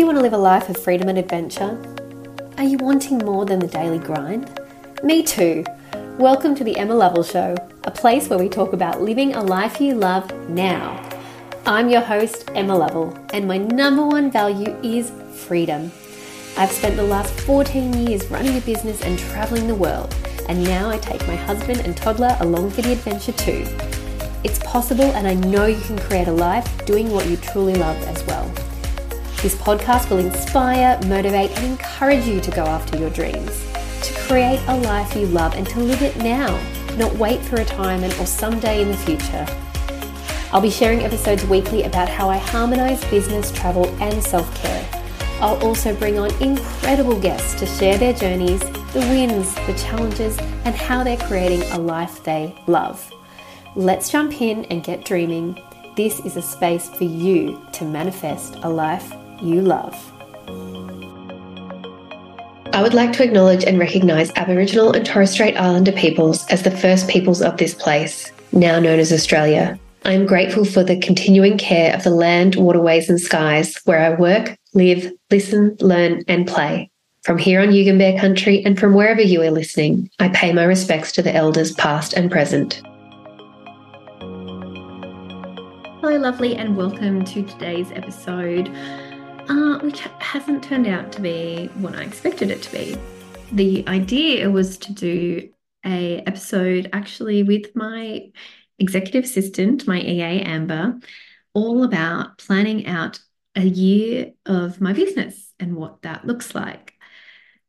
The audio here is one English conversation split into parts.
you want to live a life of freedom and adventure? Are you wanting more than the daily grind? Me too. Welcome to the Emma Lovell Show, a place where we talk about living a life you love now. I'm your host, Emma Lovell, and my number one value is freedom. I've spent the last 14 years running a business and traveling the world, and now I take my husband and toddler along for the adventure too. It's possible, and I know you can create a life doing what you truly love as well. This podcast will inspire, motivate, and encourage you to go after your dreams, to create a life you love and to live it now, not wait for retirement or someday in the future. I'll be sharing episodes weekly about how I harmonize business, travel, and self care. I'll also bring on incredible guests to share their journeys, the wins, the challenges, and how they're creating a life they love. Let's jump in and get dreaming. This is a space for you to manifest a life you love. I would like to acknowledge and recognise Aboriginal and Torres Strait Islander peoples as the first peoples of this place, now known as Australia. I am grateful for the continuing care of the land, waterways, and skies where I work, live, listen, learn, and play. From here on Yugambeh country and from wherever you are listening, I pay my respects to the elders past and present. Hello, lovely, and welcome to today's episode uh, which hasn't turned out to be what I expected it to be. The idea was to do a episode actually with my executive assistant, my EA Amber, all about planning out a year of my business and what that looks like.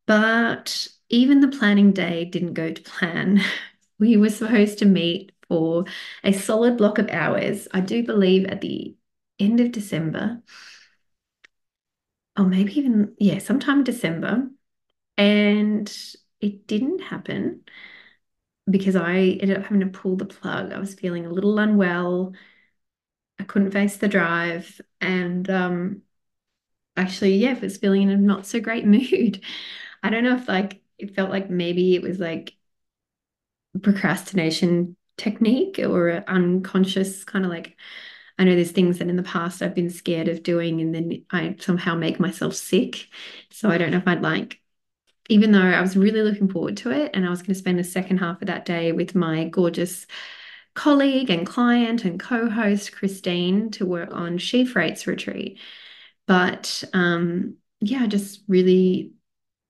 But even the planning day didn't go to plan. We were supposed to meet for a solid block of hours, I do believe at the end of December or maybe even, yeah, sometime in December. And it didn't happen because I ended up having to pull the plug. I was feeling a little unwell. I couldn't face the drive. And um, actually, yeah, was feeling in a not so great mood. I don't know if like it felt like maybe it was like procrastination technique or unconscious kind of like I know there's things that in the past I've been scared of doing and then I somehow make myself sick. So I don't know if I'd like, even though I was really looking forward to it and I was going to spend the second half of that day with my gorgeous colleague and client and co-host Christine to work on She Freights retreat. But um, yeah, I just really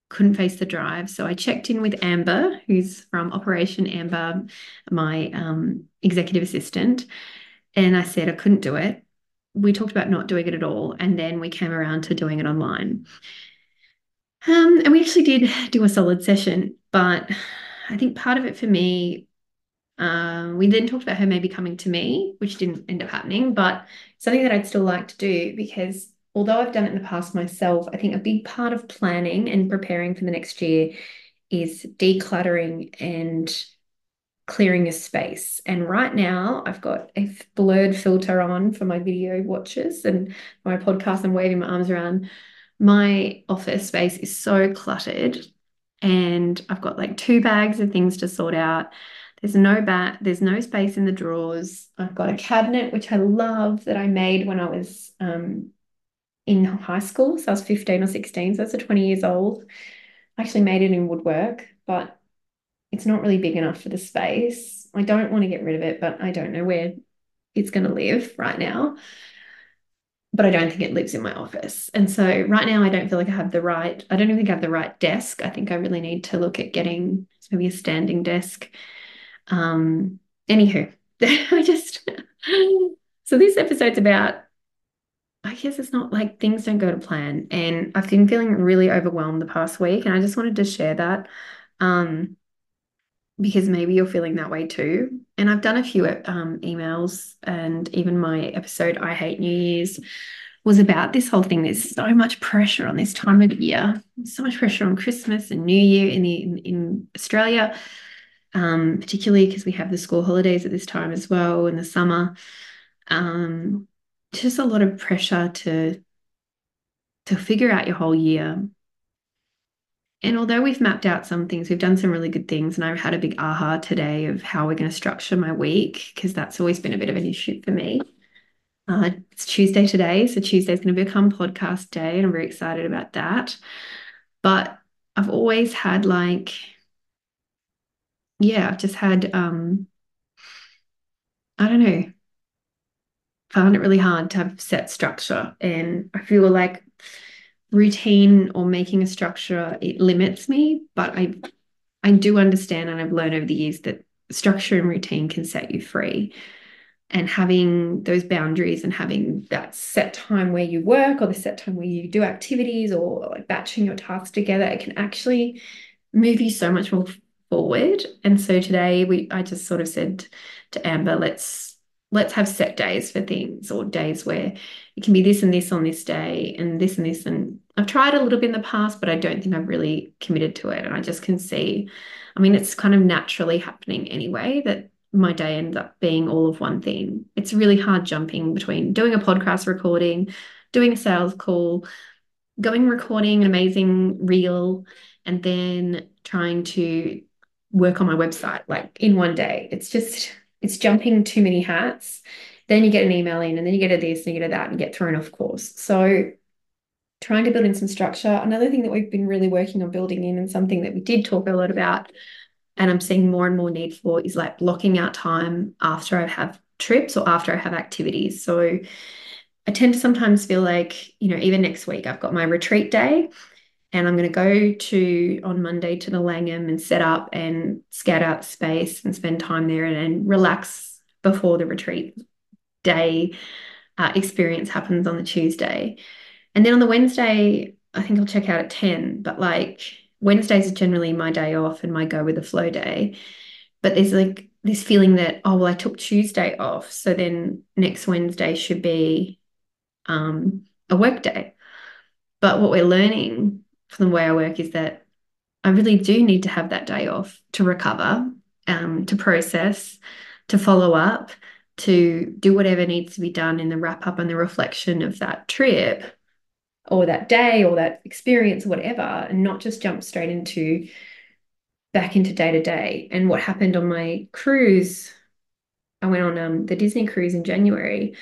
couldn't face the drive. So I checked in with Amber, who's from Operation Amber, my um, executive assistant, and I said I couldn't do it. We talked about not doing it at all. And then we came around to doing it online. Um, and we actually did do a solid session, but I think part of it for me, uh, we then talked about her maybe coming to me, which didn't end up happening, but something that I'd still like to do because although I've done it in the past myself, I think a big part of planning and preparing for the next year is decluttering and clearing a space. And right now, I've got a blurred filter on for my video watches and my podcast. I'm waving my arms around. My office space is so cluttered, and I've got like two bags of things to sort out. There's no bat, there's no space in the drawers. I've got a cabinet which I love that I made when I was um, in high school. So I was 15 or 16, so that's a 20 years old. I actually made it in woodwork, but it's not really big enough for the space. I don't want to get rid of it, but I don't know where it's going to live right now. But I don't think it lives in my office. And so right now I don't feel like I have the right, I don't even think I have the right desk. I think I really need to look at getting maybe a standing desk. Um, anywho, I just so this episode's about I guess it's not like things don't go to plan. And I've been feeling really overwhelmed the past week, and I just wanted to share that. Um, because maybe you're feeling that way too. And I've done a few um, emails, and even my episode, I Hate New Year's, was about this whole thing. There's so much pressure on this time of year, so much pressure on Christmas and New Year in, the, in, in Australia, um, particularly because we have the school holidays at this time as well in the summer. Um, just a lot of pressure to to figure out your whole year and although we've mapped out some things, we've done some really good things. And I've had a big aha today of how we're going to structure my week, because that's always been a bit of an issue for me. Uh, it's Tuesday today, so Tuesday's going to become podcast day, and I'm very excited about that. But I've always had like, yeah, I've just had, um, I don't know, found it really hard to have set structure, and I feel like routine or making a structure it limits me, but I I do understand and I've learned over the years that structure and routine can set you free. And having those boundaries and having that set time where you work or the set time where you do activities or like batching your tasks together, it can actually move you so much more forward. And so today we I just sort of said to Amber, let's let's have set days for things or days where it can be this and this on this day and this and this and I've tried a little bit in the past, but I don't think I've really committed to it. And I just can see, I mean, it's kind of naturally happening anyway that my day ends up being all of one thing. It's really hard jumping between doing a podcast recording, doing a sales call, going recording an amazing reel, and then trying to work on my website like in one day. It's just, it's jumping too many hats. Then you get an email in, and then you get a this and you get a that and get thrown off course. So trying to build in some structure. Another thing that we've been really working on building in, and something that we did talk a lot about, and I'm seeing more and more need for, is like blocking out time after I have trips or after I have activities. So I tend to sometimes feel like, you know, even next week, I've got my retreat day. And I'm going to go to on Monday to the Langham and set up and scout out space and spend time there and, and relax before the retreat day uh, experience happens on the Tuesday. And then on the Wednesday, I think I'll check out at 10, but like Wednesdays are generally my day off and my go with the flow day. But there's like this feeling that, oh, well, I took Tuesday off. So then next Wednesday should be um, a work day. But what we're learning from the way I work is that I really do need to have that day off to recover, um, to process, to follow up, to do whatever needs to be done in the wrap up and the reflection of that trip or that day or that experience or whatever and not just jump straight into back into day to day and what happened on my cruise i went on um, the disney cruise in january.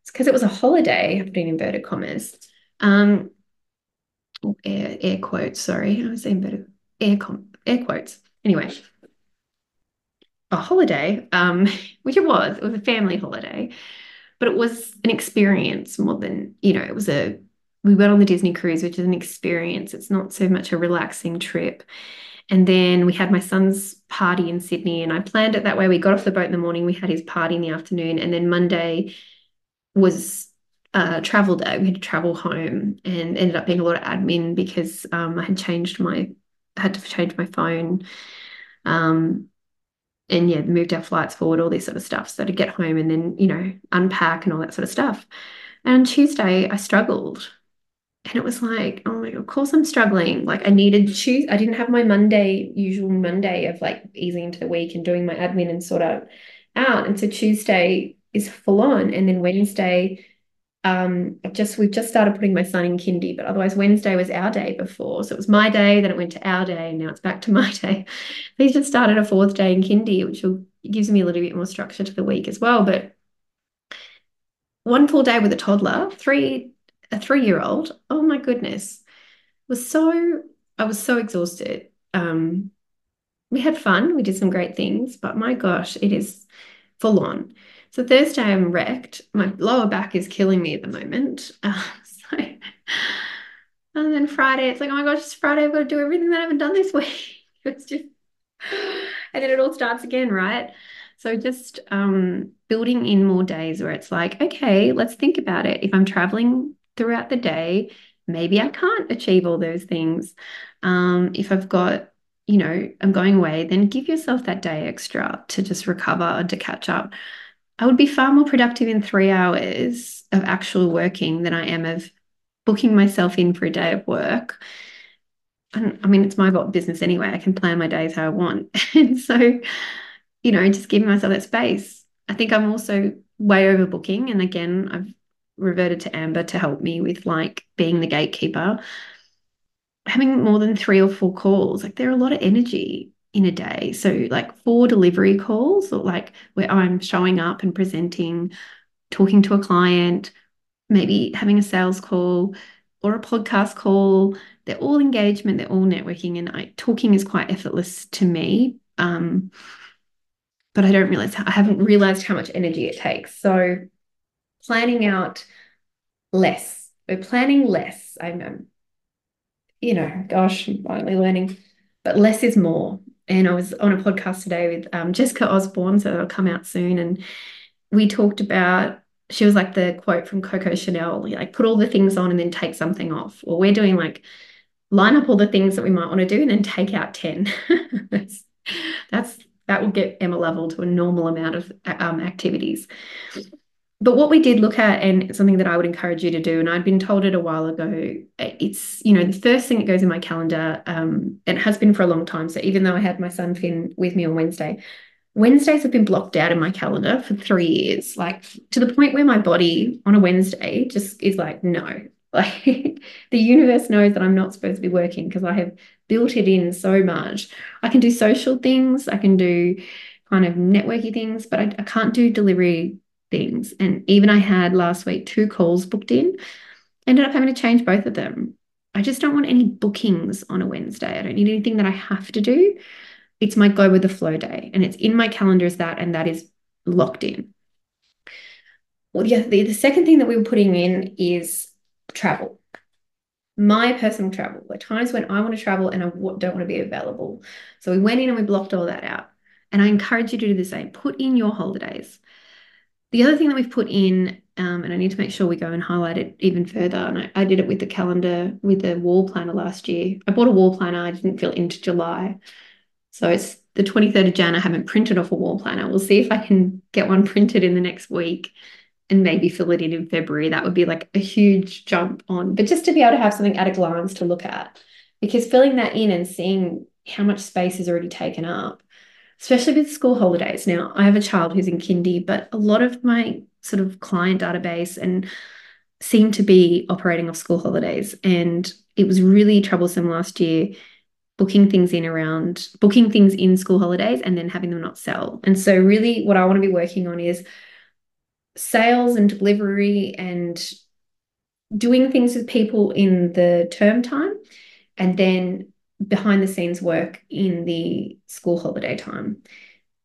It's because it was a holiday i put in inverted commas. Um air, air quotes sorry i was saying inverted air com air quotes anyway a holiday um which it was it was a family holiday but it was an experience more than you know it was a we went on the Disney cruise, which is an experience. It's not so much a relaxing trip. And then we had my son's party in Sydney, and I planned it that way. We got off the boat in the morning, we had his party in the afternoon, and then Monday was a travel day. We had to travel home and ended up being a lot of admin because um, I had changed my had to change my phone. Um, and yeah, moved our flights forward, all this sort of stuff. So to get home and then, you know, unpack and all that sort of stuff. And on Tuesday, I struggled and it was like, oh my God, of course I'm struggling. Like I needed to, I didn't have my Monday, usual Monday of like easing into the week and doing my admin and sort of out. And so Tuesday is full on. And then Wednesday, um, just we've just started putting my son in kindy, but otherwise Wednesday was our day before. So it was my day, then it went to our day, and now it's back to my day. He's just started a fourth day in kindy, which will, gives me a little bit more structure to the week as well. But one full day with a toddler, three a three year old, oh my goodness, was so, I was so exhausted. Um, we had fun, we did some great things, but my gosh, it is full on. So Thursday, I'm wrecked. My lower back is killing me at the moment. Uh, so, and then Friday, it's like, oh my gosh, it's Friday. I've got to do everything that I haven't done this week. It's just, and then it all starts again, right? So just um, building in more days where it's like, okay, let's think about it. If I'm traveling throughout the day, maybe I can't achieve all those things. Um, if I've got, you know, I'm going away, then give yourself that day extra to just recover and to catch up. I would be far more productive in three hours of actual working than I am of booking myself in for a day of work. I, I mean, it's my business anyway. I can plan my days how I want. and so, you know, just giving myself that space. I think I'm also way overbooking. And again, I've reverted to Amber to help me with like being the gatekeeper. Having more than three or four calls, like there are a lot of energy in a day. So like four delivery calls or like where I'm showing up and presenting talking to a client, maybe having a sales call or a podcast call. They're all engagement, they're all networking, and I, talking is quite effortless to me. Um, but I don't realize I haven't realized how much energy it takes. So planning out less. We're planning less. I'm, you know, gosh, I'm finally learning, but less is more. And I was on a podcast today with um, Jessica Osborne, so it'll come out soon. And we talked about, she was like the quote from Coco Chanel, like put all the things on and then take something off. Well, we're doing like line up all the things that we might want to do and then take out 10. that's, that's, that will get Emma Lovell to a normal amount of um, activities but what we did look at, and something that I would encourage you to do, and I'd been told it a while ago, it's, you know, the first thing that goes in my calendar, um, it has been for a long time. So even though I had my son Finn with me on Wednesday, Wednesdays have been blocked out in my calendar for three years, like to the point where my body on a Wednesday just is like, no. Like the universe knows that I'm not supposed to be working because I have built it in so much. I can do social things, I can do kind of networky things, but I, I can't do delivery things. And even I had last week two calls booked in, ended up having to change both of them. I just don't want any bookings on a Wednesday. I don't need anything that I have to do. It's my go with the flow day, and it's in my calendar as that, and that is locked in. Well, yeah, the, the second thing that we were putting in is travel. My personal travel, the times when I want to travel and I don't want to be available. So we went in and we blocked all that out. And I encourage you to do the same. Put in your holidays. The other thing that we've put in, um, and I need to make sure we go and highlight it even further, and I, I did it with the calendar, with the wall planner last year. I bought a wall planner, I didn't fill into July. So it's the 23rd of Jan. I haven't printed off a wall planner. We'll see if I can get one printed in the next week and maybe fill it in in February. That would be like a huge jump on, but just to be able to have something at a glance to look at, because filling that in and seeing how much space is already taken up especially with school holidays. Now, I have a child who's in kindy, but a lot of my sort of client database and seem to be operating off school holidays. And it was really troublesome last year booking things in around booking things in school holidays and then having them not sell. And so really what I want to be working on is sales and delivery and doing things with people in the term time and then behind the scenes work in the school holiday time.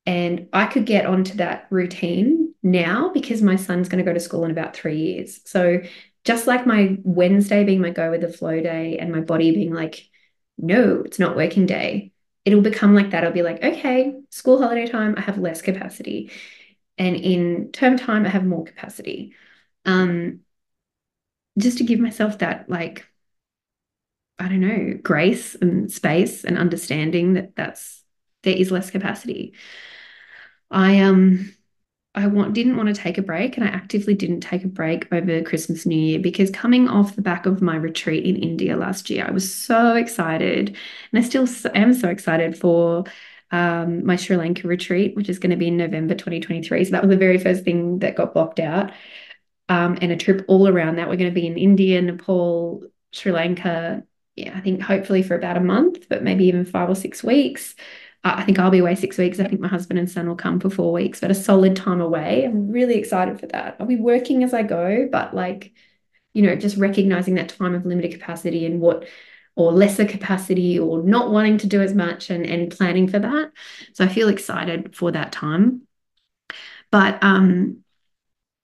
And I could get onto that routine now because my son's going to go to school in about three years. So just like my Wednesday being my go with the flow day and my body being like, no, it's not working day, it'll become like that. I'll be like, okay, school holiday time, I have less capacity. And in term time, I have more capacity. Um, just to give myself that like I don't know, grace and space and understanding that that's there is less capacity. I um I want didn't want to take a break and I actively didn't take a break over Christmas New Year because coming off the back of my retreat in India last year, I was so excited and I still am so excited for um, my Sri Lanka retreat, which is going to be in November 2023. So that was the very first thing that got blocked out. Um, and a trip all around that. We're going to be in India, Nepal, Sri Lanka, yeah, I think hopefully for about a month, but maybe even five or six weeks. I think I'll be away six weeks. I think my husband and son will come for four weeks, but a solid time away. I'm really excited for that. I'll be working as I go, but like, you know, just recognizing that time of limited capacity and what or lesser capacity or not wanting to do as much and, and planning for that. So I feel excited for that time. But um,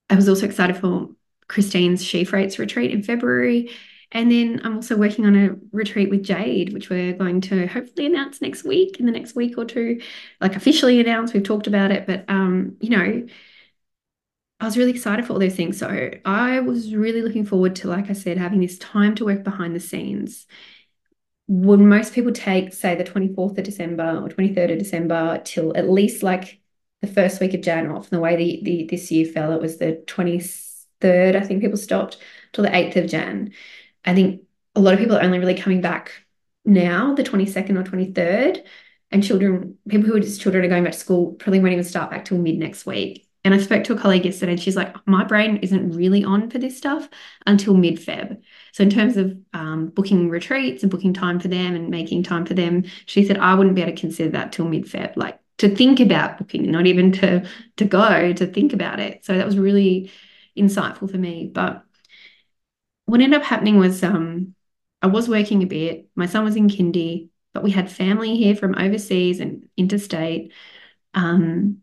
I was also excited for Christine's She Freights retreat in February. And then I'm also working on a retreat with Jade, which we're going to hopefully announce next week, in the next week or two, like officially announce. We've talked about it, but um, you know, I was really excited for all those things. So I was really looking forward to, like I said, having this time to work behind the scenes. Would most people take, say, the 24th of December or 23rd of December till at least like the first week of Jan off? And the way the, the this year fell, it was the 23rd, I think people stopped till the 8th of Jan. I think a lot of people are only really coming back now, the 22nd or 23rd. And children, people who are just children are going back to school probably won't even start back till mid next week. And I spoke to a colleague yesterday and she's like, my brain isn't really on for this stuff until mid Feb. So, in terms of um, booking retreats and booking time for them and making time for them, she said, I wouldn't be able to consider that till mid Feb, like to think about booking, not even to, to go, to think about it. So, that was really insightful for me. But what ended up happening was um, I was working a bit. My son was in kindy, but we had family here from overseas and interstate. Um,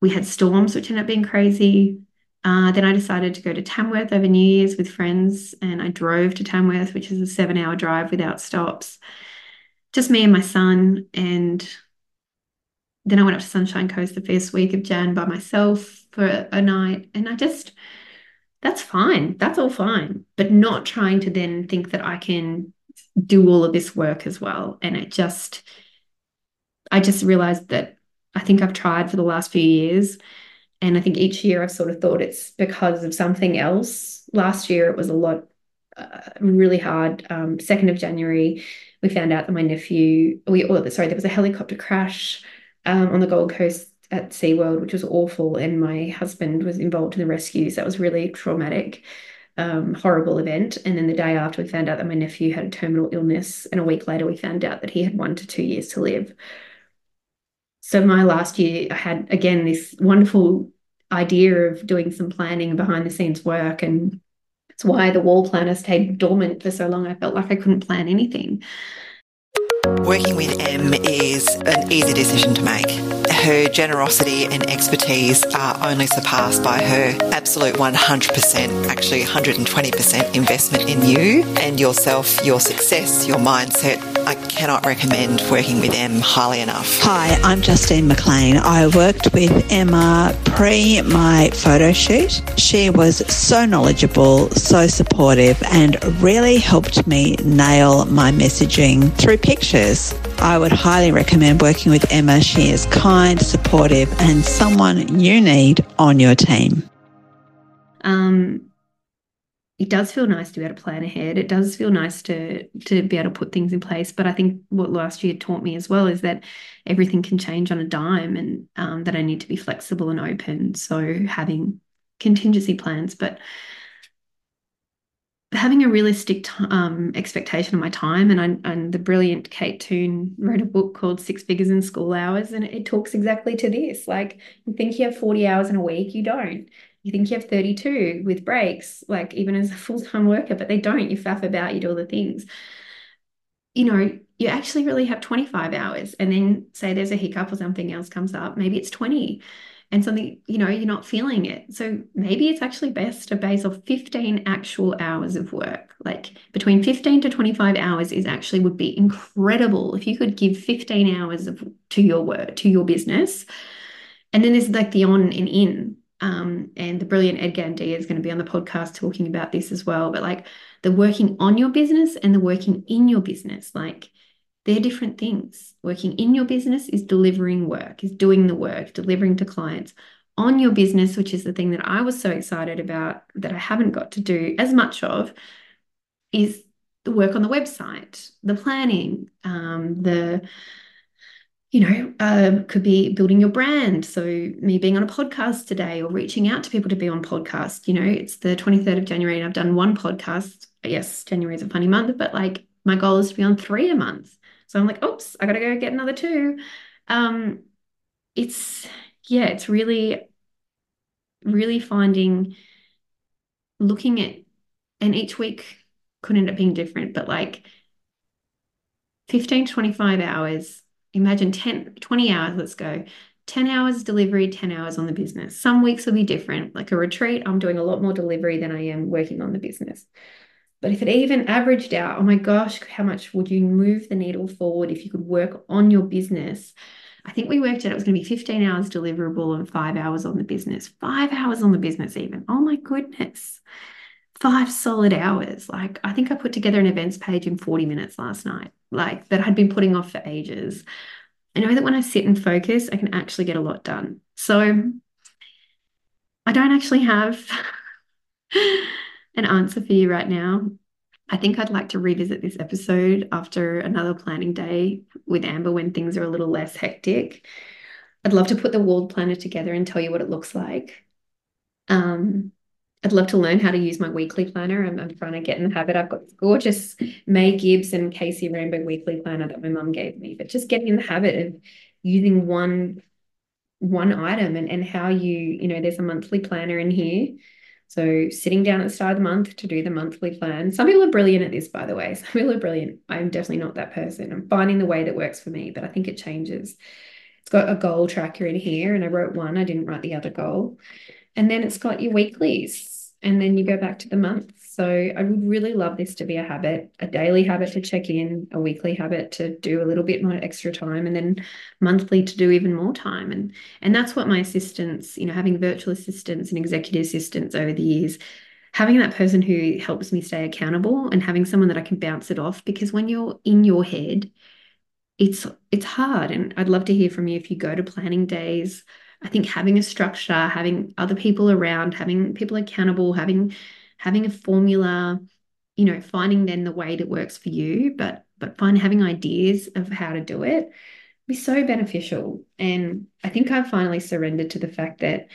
we had storms, which ended up being crazy. Uh, then I decided to go to Tamworth over New Year's with friends, and I drove to Tamworth, which is a seven hour drive without stops. Just me and my son. And then I went up to Sunshine Coast the first week of Jan by myself for a night. And I just, that's fine. That's all fine. But not trying to then think that I can do all of this work as well. And it just, I just realized that I think I've tried for the last few years. And I think each year I've sort of thought it's because of something else. Last year it was a lot, uh, really hard. Um, 2nd of January, we found out that my nephew, we, oh, sorry, there was a helicopter crash um, on the Gold Coast at SeaWorld, which was awful. And my husband was involved in the rescues. That was really traumatic, um, horrible event. And then the day after, we found out that my nephew had a terminal illness. And a week later, we found out that he had one to two years to live. So my last year, I had again this wonderful idea of doing some planning behind the scenes work. And it's why the wall planner stayed dormant for so long. I felt like I couldn't plan anything. Working with Em is an easy decision to make. Her generosity and expertise are only surpassed by her absolute 100%, actually 120% investment in you and yourself, your success, your mindset. I cannot recommend working with Em highly enough. Hi, I'm Justine McLean. I worked with Emma pre my photo shoot. She was so knowledgeable, so supportive, and really helped me nail my messaging through pictures. I would highly recommend working with Emma. She is kind, supportive, and someone you need on your team. Um, it does feel nice to be able to plan ahead. It does feel nice to to be able to put things in place. But I think what last year taught me as well is that everything can change on a dime, and um, that I need to be flexible and open. So having contingency plans, but having a realistic um, expectation of my time. And I, and the brilliant Kate Toon wrote a book called Six Figures in School Hours, and it talks exactly to this. Like you think you have forty hours in a week, you don't you think you have 32 with breaks, like even as a full-time worker, but they don't. You faff about, you do all the things. You know, you actually really have 25 hours. And then say there's a hiccup or something else comes up, maybe it's 20 and something, you know, you're not feeling it. So maybe it's actually best to base off 15 actual hours of work. Like between 15 to 25 hours is actually would be incredible if you could give 15 hours of to your work, to your business. And then there's like the on and in um, and the brilliant Ed Gandy is going to be on the podcast talking about this as well. But like the working on your business and the working in your business, like they're different things. Working in your business is delivering work, is doing the work, delivering to clients. On your business, which is the thing that I was so excited about that I haven't got to do as much of, is the work on the website, the planning, um, the you know, uh, could be building your brand. So me being on a podcast today or reaching out to people to be on podcast. You know, it's the 23rd of January and I've done one podcast. Yes, January is a funny month, but like my goal is to be on three a month. So I'm like, oops, I gotta go get another two. Um, it's yeah, it's really, really finding looking at and each week could end up being different, but like 15 to 25 hours imagine 10, 20 hours, let's go. 10 hours delivery, 10 hours on the business. Some weeks will be different. Like a retreat, I'm doing a lot more delivery than I am working on the business. But if it even averaged out, oh my gosh, how much would you move the needle forward if you could work on your business? I think we worked out it was going to be 15 hours deliverable and five hours on the business. Five hours on the business, even. Oh my goodness. Five solid hours. Like, I think I put together an events page in 40 minutes last night like that I'd been putting off for ages. I know that when I sit and focus, I can actually get a lot done. So I don't actually have an answer for you right now. I think I'd like to revisit this episode after another planning day with Amber when things are a little less hectic. I'd love to put the walled planner together and tell you what it looks like. Um, I'd love to learn how to use my weekly planner. I'm, I'm trying to get in the habit. I've got this gorgeous May Gibbs and Kasey Rainbow weekly planner that my mum gave me, but just getting in the habit of using one one item and, and how you, you know, there's a monthly planner in here. So sitting down at the start of the month to do the monthly plan. Some people are brilliant at this, by the way. Some people are brilliant. I'm definitely not that person. I'm finding the way that works for me, but I think it changes. It's got a goal tracker in here, and I wrote one. I didn't write the other goal. And then it's got your weeklies, and then you go back to the month. So I would really love this to be a habit, a daily habit to check in, a weekly habit to do a little bit more extra time, and then monthly to do even more time. And and that's what my assistants, you know, having virtual assistants and executive assistants over the years, having that person who helps me stay accountable and having someone that I can bounce it off because when you're in your head, it's it's hard. And I'd love to hear from you if you go to planning days. I think having a structure, having other people around, having people accountable, having having a formula, you know, finding then the way that works for you, but but find having ideas of how to do it be so beneficial. And I think I've finally surrendered to the fact that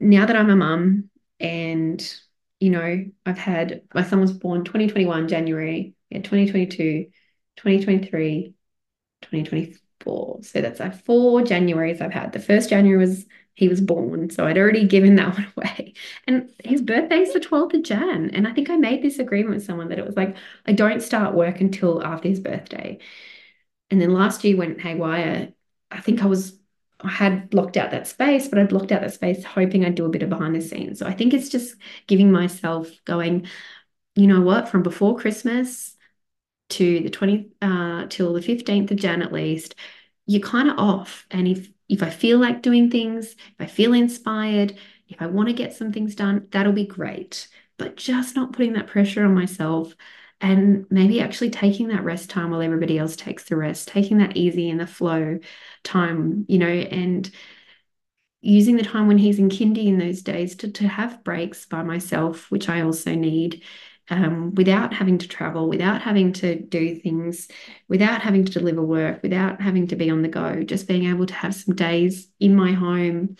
now that I'm a mum and you know, I've had my son was born 2021 January, yeah, 2022, 2023, 2024. So that's like four Januaries I've had. The first January was he was born. So I'd already given that one away. And his birthday's the 12th of Jan. And I think I made this agreement with someone that it was like, I don't start work until after his birthday. And then last year went haywire. I think I was, I had blocked out that space, but I blocked out that space hoping I'd do a bit of behind the scenes. So I think it's just giving myself going, you know what, from before Christmas to the 20, uh, till the 15th of Jan at least, you're kind of off. And if if I feel like doing things, if I feel inspired, if I want to get some things done, that'll be great. But just not putting that pressure on myself and maybe actually taking that rest time while everybody else takes the rest, taking that easy in the flow time, you know, and using the time when he's in kindy in those days to, to have breaks by myself, which I also need um, without having to travel, without having to do things, without having to deliver work, without having to be on the go, just being able to have some days in my home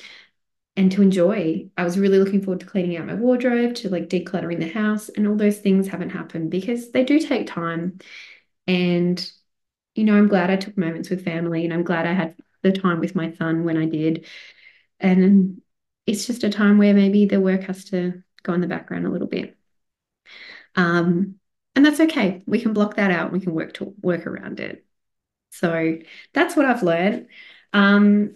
and to enjoy. I was really looking forward to cleaning out my wardrobe, to like decluttering the house, and all those things haven't happened because they do take time. And, you know, I'm glad I took moments with family and I'm glad I had the time with my son when I did. And it's just a time where maybe the work has to go in the background a little bit. Um, and that's okay. We can block that out. We can work to work around it. So that's what I've learned. Um,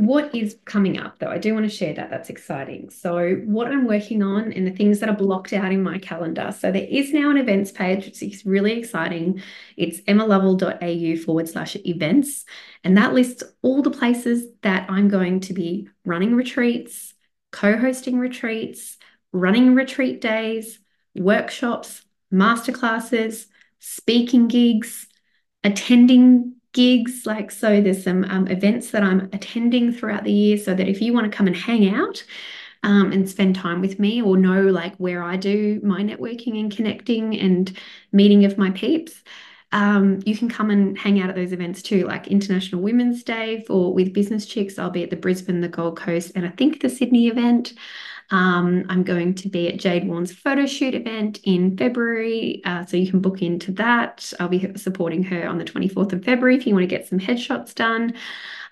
what is coming up though? I do want to share that. That's exciting. So, what I'm working on and the things that are blocked out in my calendar. So, there is now an events page, which is really exciting. It's emmalovell.au forward slash events. And that lists all the places that I'm going to be running retreats, co hosting retreats, running retreat days, workshops, masterclasses, speaking gigs, attending gigs. Like, so there's some um, events that I'm attending throughout the year so that if you want to come and hang out, um, and spend time with me or know like where I do my networking and connecting and meeting of my peeps, um, you can come and hang out at those events too, like International Women's Day for with Business Chicks. I'll be at the Brisbane, the Gold Coast, and I think the Sydney event. Um, I'm going to be at Jade Warren's photo shoot event in February, uh, so you can book into that. I'll be supporting her on the 24th of February if you want to get some headshots done.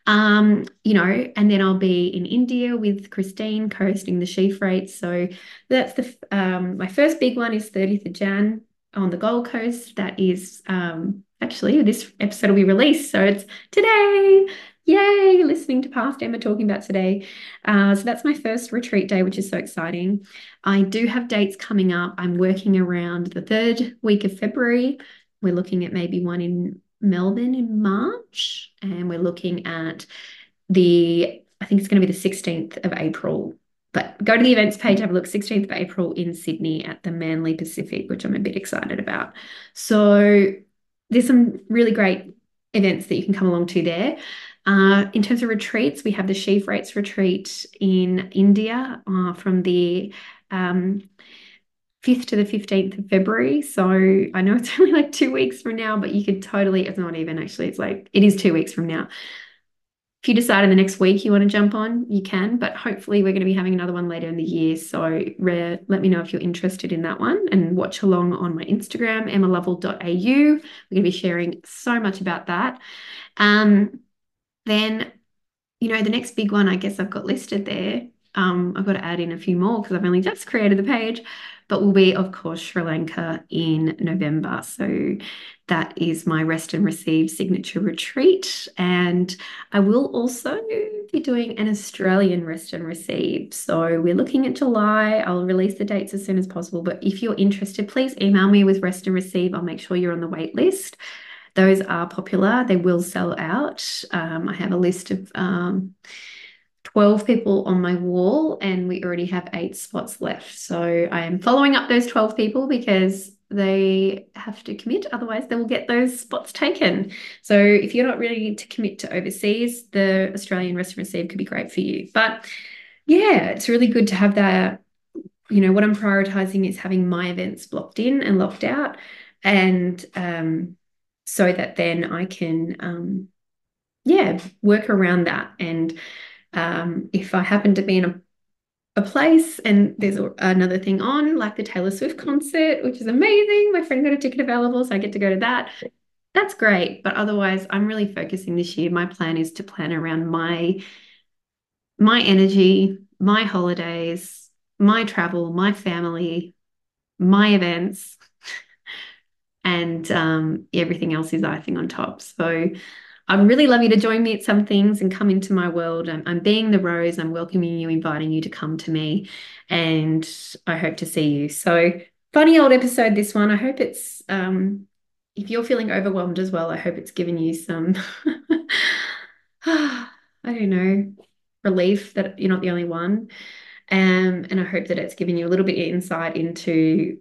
Um, you know, and then I'll be in India with Christine co-hosting the She Freight. So that's the um, my first big one is 30th of Jan on the Gold Coast. That is um, actually this episode will be released, so it's today. Yay, listening to past Emma talking about today. Uh, so that's my first retreat day, which is so exciting. I do have dates coming up. I'm working around the third week of February. We're looking at maybe one in Melbourne in March, and we're looking at the, I think it's going to be the 16th of April. But go to the events page, have a look, 16th of April in Sydney at the Manly Pacific, which I'm a bit excited about. So there's some really great events that you can come along to there. Uh, in terms of retreats, we have the She Freights retreat in India uh, from the um, 5th to the 15th of February. So I know it's only like two weeks from now, but you could totally, it's not even actually, it's like, it is two weeks from now. If you decide in the next week you want to jump on, you can, but hopefully we're going to be having another one later in the year. So rare, let me know if you're interested in that one and watch along on my Instagram, emmalovell.au. We're going to be sharing so much about that. Um, then you know, the next big one I guess I've got listed there. Um, I've got to add in a few more because I've only just created the page, but will be, of course, Sri Lanka in November. So that is my rest and receive signature retreat. And I will also be doing an Australian rest and receive. So we're looking at July. I'll release the dates as soon as possible. But if you're interested, please email me with rest and receive. I'll make sure you're on the wait list. Those are popular. They will sell out. Um, I have a list of um, 12 people on my wall, and we already have eight spots left. So I am following up those 12 people because they have to commit, otherwise, they will get those spots taken. So if you're not ready to commit to overseas, the Australian Rest and Receive could be great for you. But yeah, it's really good to have that. You know, what I'm prioritizing is having my events blocked in and locked out. And um, so that then I can, um, yeah, work around that. And um, if I happen to be in a a place and there's another thing on like the Taylor Swift concert which is amazing my friend got a ticket available so I get to go to that. That's great. But otherwise I'm really focusing this year. My plan is to plan around my my energy my holidays my travel my family my events and um, everything else is icing on top. So I really love you to join me at some things and come into my world. I'm, I'm being the rose. I'm welcoming you, inviting you to come to me, and I hope to see you. So funny old episode, this one. I hope it's um, if you're feeling overwhelmed as well. I hope it's given you some. I don't know relief that you're not the only one. Um, and I hope that it's given you a little bit of insight into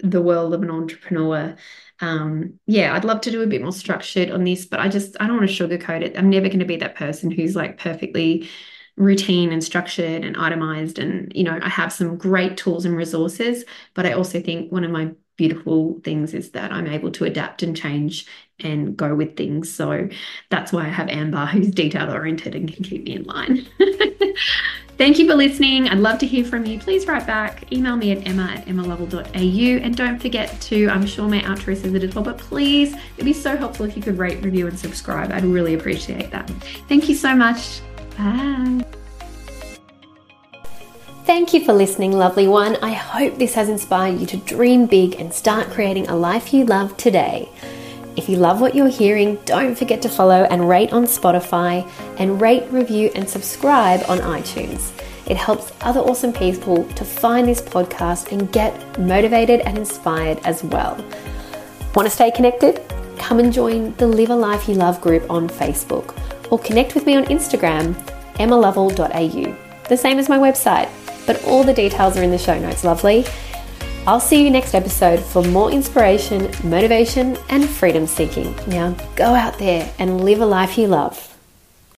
the world of an entrepreneur. Um, yeah, I'd love to do a bit more structured on this, but I just I don't want to sugarcoat it. I'm never going to be that person who's like perfectly routine and structured and itemized and you know I have some great tools and resources but I also think one of my beautiful things is that I'm able to adapt and change and go with things so that's why I have Amber who's detail oriented and can keep me in line Thank you for listening. I'd love to hear from you. Please write back. Email me at emma at emmalovell.au. And don't forget to, I'm sure my outro says it as well, but please, it'd be so helpful if you could rate, review, and subscribe. I'd really appreciate that. Thank you so much. Bye. Thank you for listening, lovely one. I hope this has inspired you to dream big and start creating a life you love today. If you love what you're hearing, don't forget to follow and rate on Spotify and rate, review, and subscribe on iTunes. It helps other awesome people to find this podcast and get motivated and inspired as well. Want to stay connected? Come and join the Live a Life You Love group on Facebook or connect with me on Instagram, emmalovell.au. The same as my website, but all the details are in the show notes, lovely. I'll see you next episode for more inspiration, motivation, and freedom seeking. Now go out there and live a life you love.